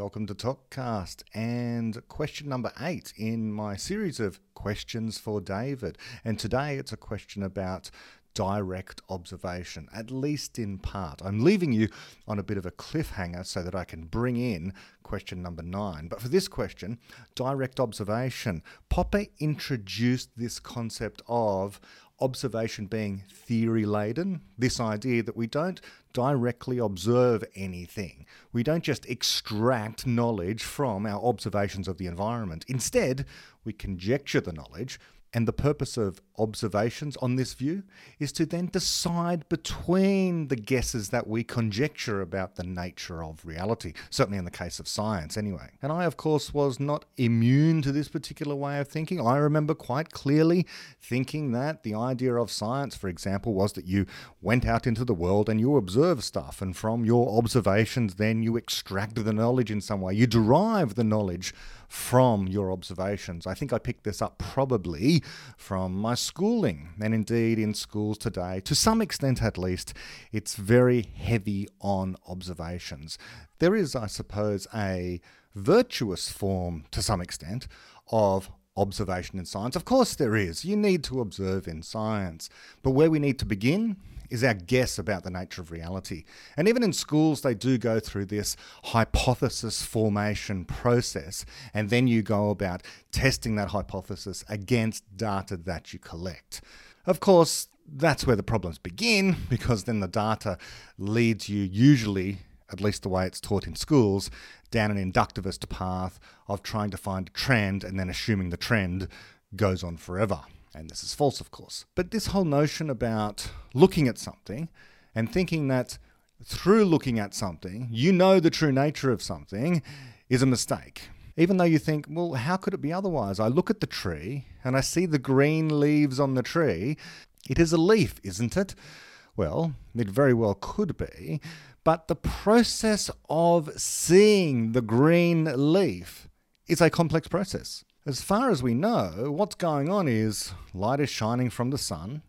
welcome to ToKCast and question number eight in my series of questions for David. And today it's a question about direct observation, at least in part. I'm leaving you on a bit of a cliffhanger so that I can bring in question number nine. But for this question, direct observation, Popper introduced this concept of observation being theory laden, this idea that we don't directly observe anything. We don't just extract knowledge from our observations of the environment. Instead, we conjecture the knowledge and the purpose of observations on this view is to then decide between the guesses that we conjecture about the nature of reality, certainly in the case of science, anyway. And I, of course, was not immune to this particular way of thinking. I remember quite clearly thinking that the idea of science, for example, was that you went out into the world and you observe stuff, and from your observations, then you extract the knowledge in some way. You derive the knowledge from your observations. I think I picked this up probably from my schooling, and indeed in schools today, to some extent at least, it's very heavy on observations. There is, I suppose, a virtuous form to some extent of observation in science. Of course, there is. You need to observe in science. But where we need to begin is our guess about the nature of reality. And even in schools, they do go through this hypothesis formation process, and then you go about testing that hypothesis against data that you collect. Of course, that's where the problems begin because then the data leads you usually at least the way it's taught in schools, down an inductivist path of trying to find a trend and then assuming the trend goes on forever. And this is false, of course. But this whole notion about looking at something and thinking that through looking at something, you know the true nature of something is a mistake. Even though you think, well, how could it be otherwise? I look at the tree and I see the green leaves on the tree. It is a leaf, isn't it? Well, it very well could be. But the process of seeing the green leaf is a complex process. As far as we know, what's going on is light is shining from the sun.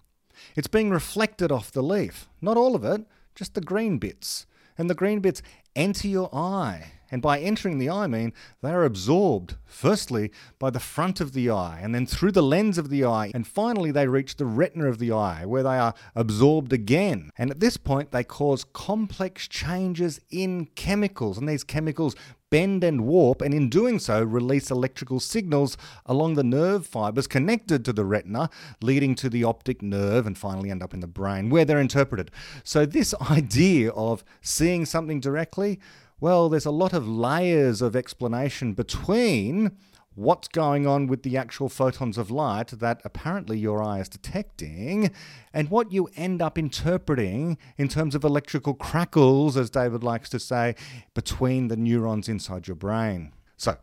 It's being reflected off the leaf. Not all of it, just the green bits. And the green bits enter your eye. And by entering the eye, I mean they are absorbed, firstly, by the front of the eye, and then through the lens of the eye, and finally they reach the retina of the eye, where they are absorbed again. And at this point, they cause complex changes in chemicals, and these chemicals bend and warp, and in doing so, release electrical signals along the nerve fibers connected to the retina, leading to the optic nerve and finally end up in the brain, where they're interpreted. So, this idea of seeing something directly, well, there's a lot of layers of explanation between what's going on with the actual photons of light that apparently your eye is detecting, and what you end up interpreting in terms of electrical crackles, as David likes to say, between the neurons inside your brain. So,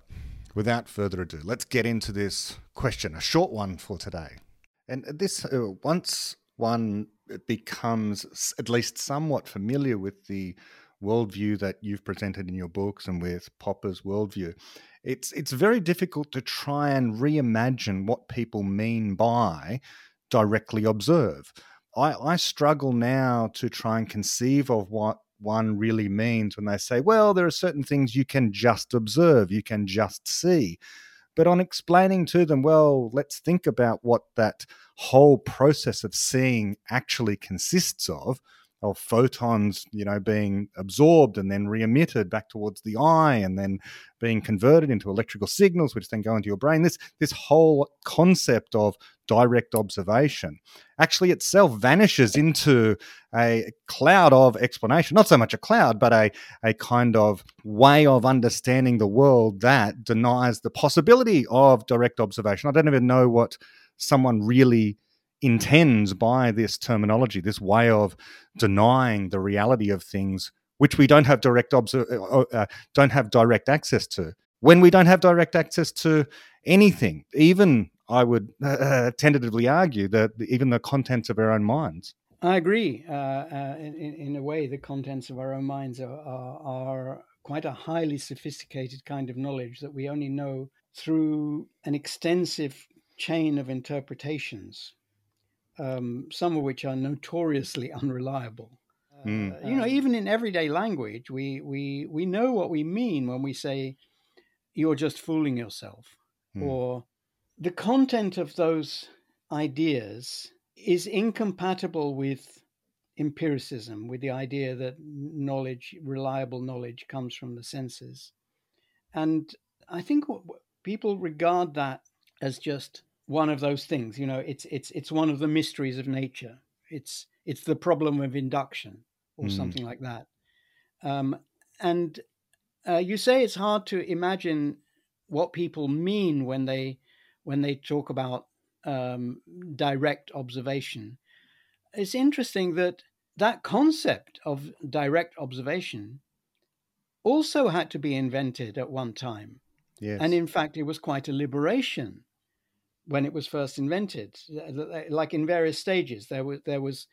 without further ado, let's get into this question, a short one for today. And this, uh, once one becomes at least somewhat familiar with the worldview that you've presented in your books and with Popper's worldview, it's it's very difficult to try and reimagine what people mean by directly observe. I, I struggle now to try and conceive of what one really means when they say, well, there are certain things you can just observe, you can just see. But on explaining to them, well, let's think about what that whole process of seeing actually consists of, of photons, you know, being absorbed and then re-emitted back towards the eye, and then being converted into electrical signals, which then go into your brain. This this whole concept of direct observation actually itself vanishes into a cloud of explanation. Not so much a cloud, but a a kind of way of understanding the world that denies the possibility of direct observation. I don't even know what someone really intends by this terminology, this way of denying the reality of things which we don't have direct obser- uh, uh, don't have direct access to. When we don't have direct access to anything, even I would uh, tentatively argue that even the contents of our own minds. I agree. Uh, uh, in, in, a way, the contents of our own minds are, are, are quite a highly sophisticated kind of knowledge that we only know through an extensive chain of interpretations um, some of which are notoriously unreliable. Mm. Uh, you know, even in everyday language, we we we know what we mean when we say you're just fooling yourself, mm. or the content of those ideas is incompatible with empiricism, with the idea that knowledge, reliable knowledge, comes from the senses. And I think people regard that as just one of those things. You know, it's it's it's one of the mysteries of nature. It's it's the problem of induction or mm. something like that. Um, and uh, you say it's hard to imagine what people mean when they when they talk about um, direct observation. It's interesting that that concept of direct observation also had to be invented at one time. Yes. And in fact, it was quite a liberation when it was first invented. Like in various stages, there was there was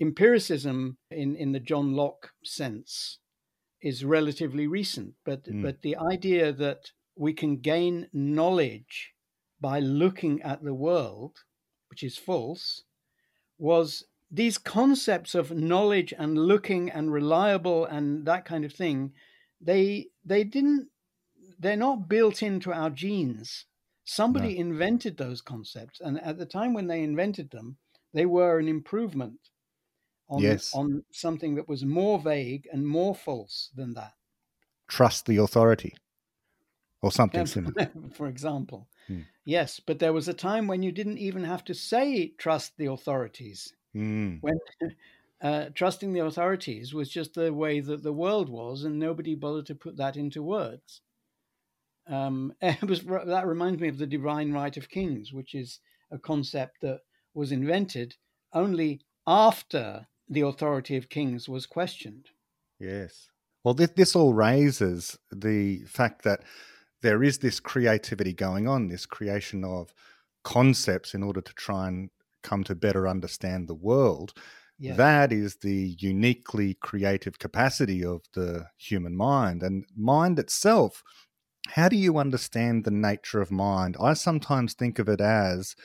empiricism in, in the John Locke sense is relatively recent, but mm. but the idea that we can gain knowledge by looking at the world, which is false, was these concepts of knowledge and looking and reliable and that kind of thing, they they didn't they're not built into our genes. Somebody no. invented those concepts, and at the time when they invented them, they were an improvement on yes. on something that was more vague and more false than that. Trust the authority, or something similar. For example, hmm. yes, but there was a time when you didn't even have to say trust the authorities. Mm. When uh, trusting the authorities was just the way that the world was, and nobody bothered to put that into words. Um, it was that reminds me of the divine right of kings, which is a concept that was invented only after the authority of kings was questioned. Yes. Well, this, this all raises the fact that there is this creativity going on, this creation of concepts in order to try and come to better understand the world. Yeah. That is the uniquely creative capacity of the human mind. And mind itself, how do you understand the nature of mind? I sometimes think of it as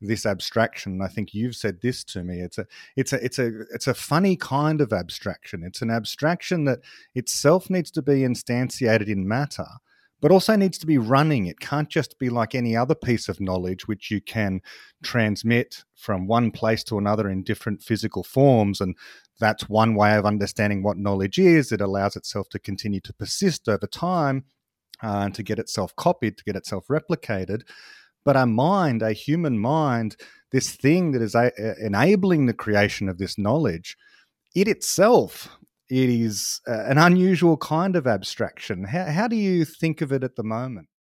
this abstraction. I think you've said this to me. It's a it's a it's a it's a funny kind of abstraction. It's an abstraction that itself needs to be instantiated in matter, but also needs to be running. It can't just be like any other piece of knowledge which you can transmit from one place to another in different physical forms and that's one way of understanding what knowledge is. It allows itself to continue to persist over time uh, and to get itself copied, to get itself replicated. But a mind, a human mind, this thing that is a- enabling the creation of this knowledge, it itself, it is uh, an unusual kind of abstraction. How, how do you think of it at the moment?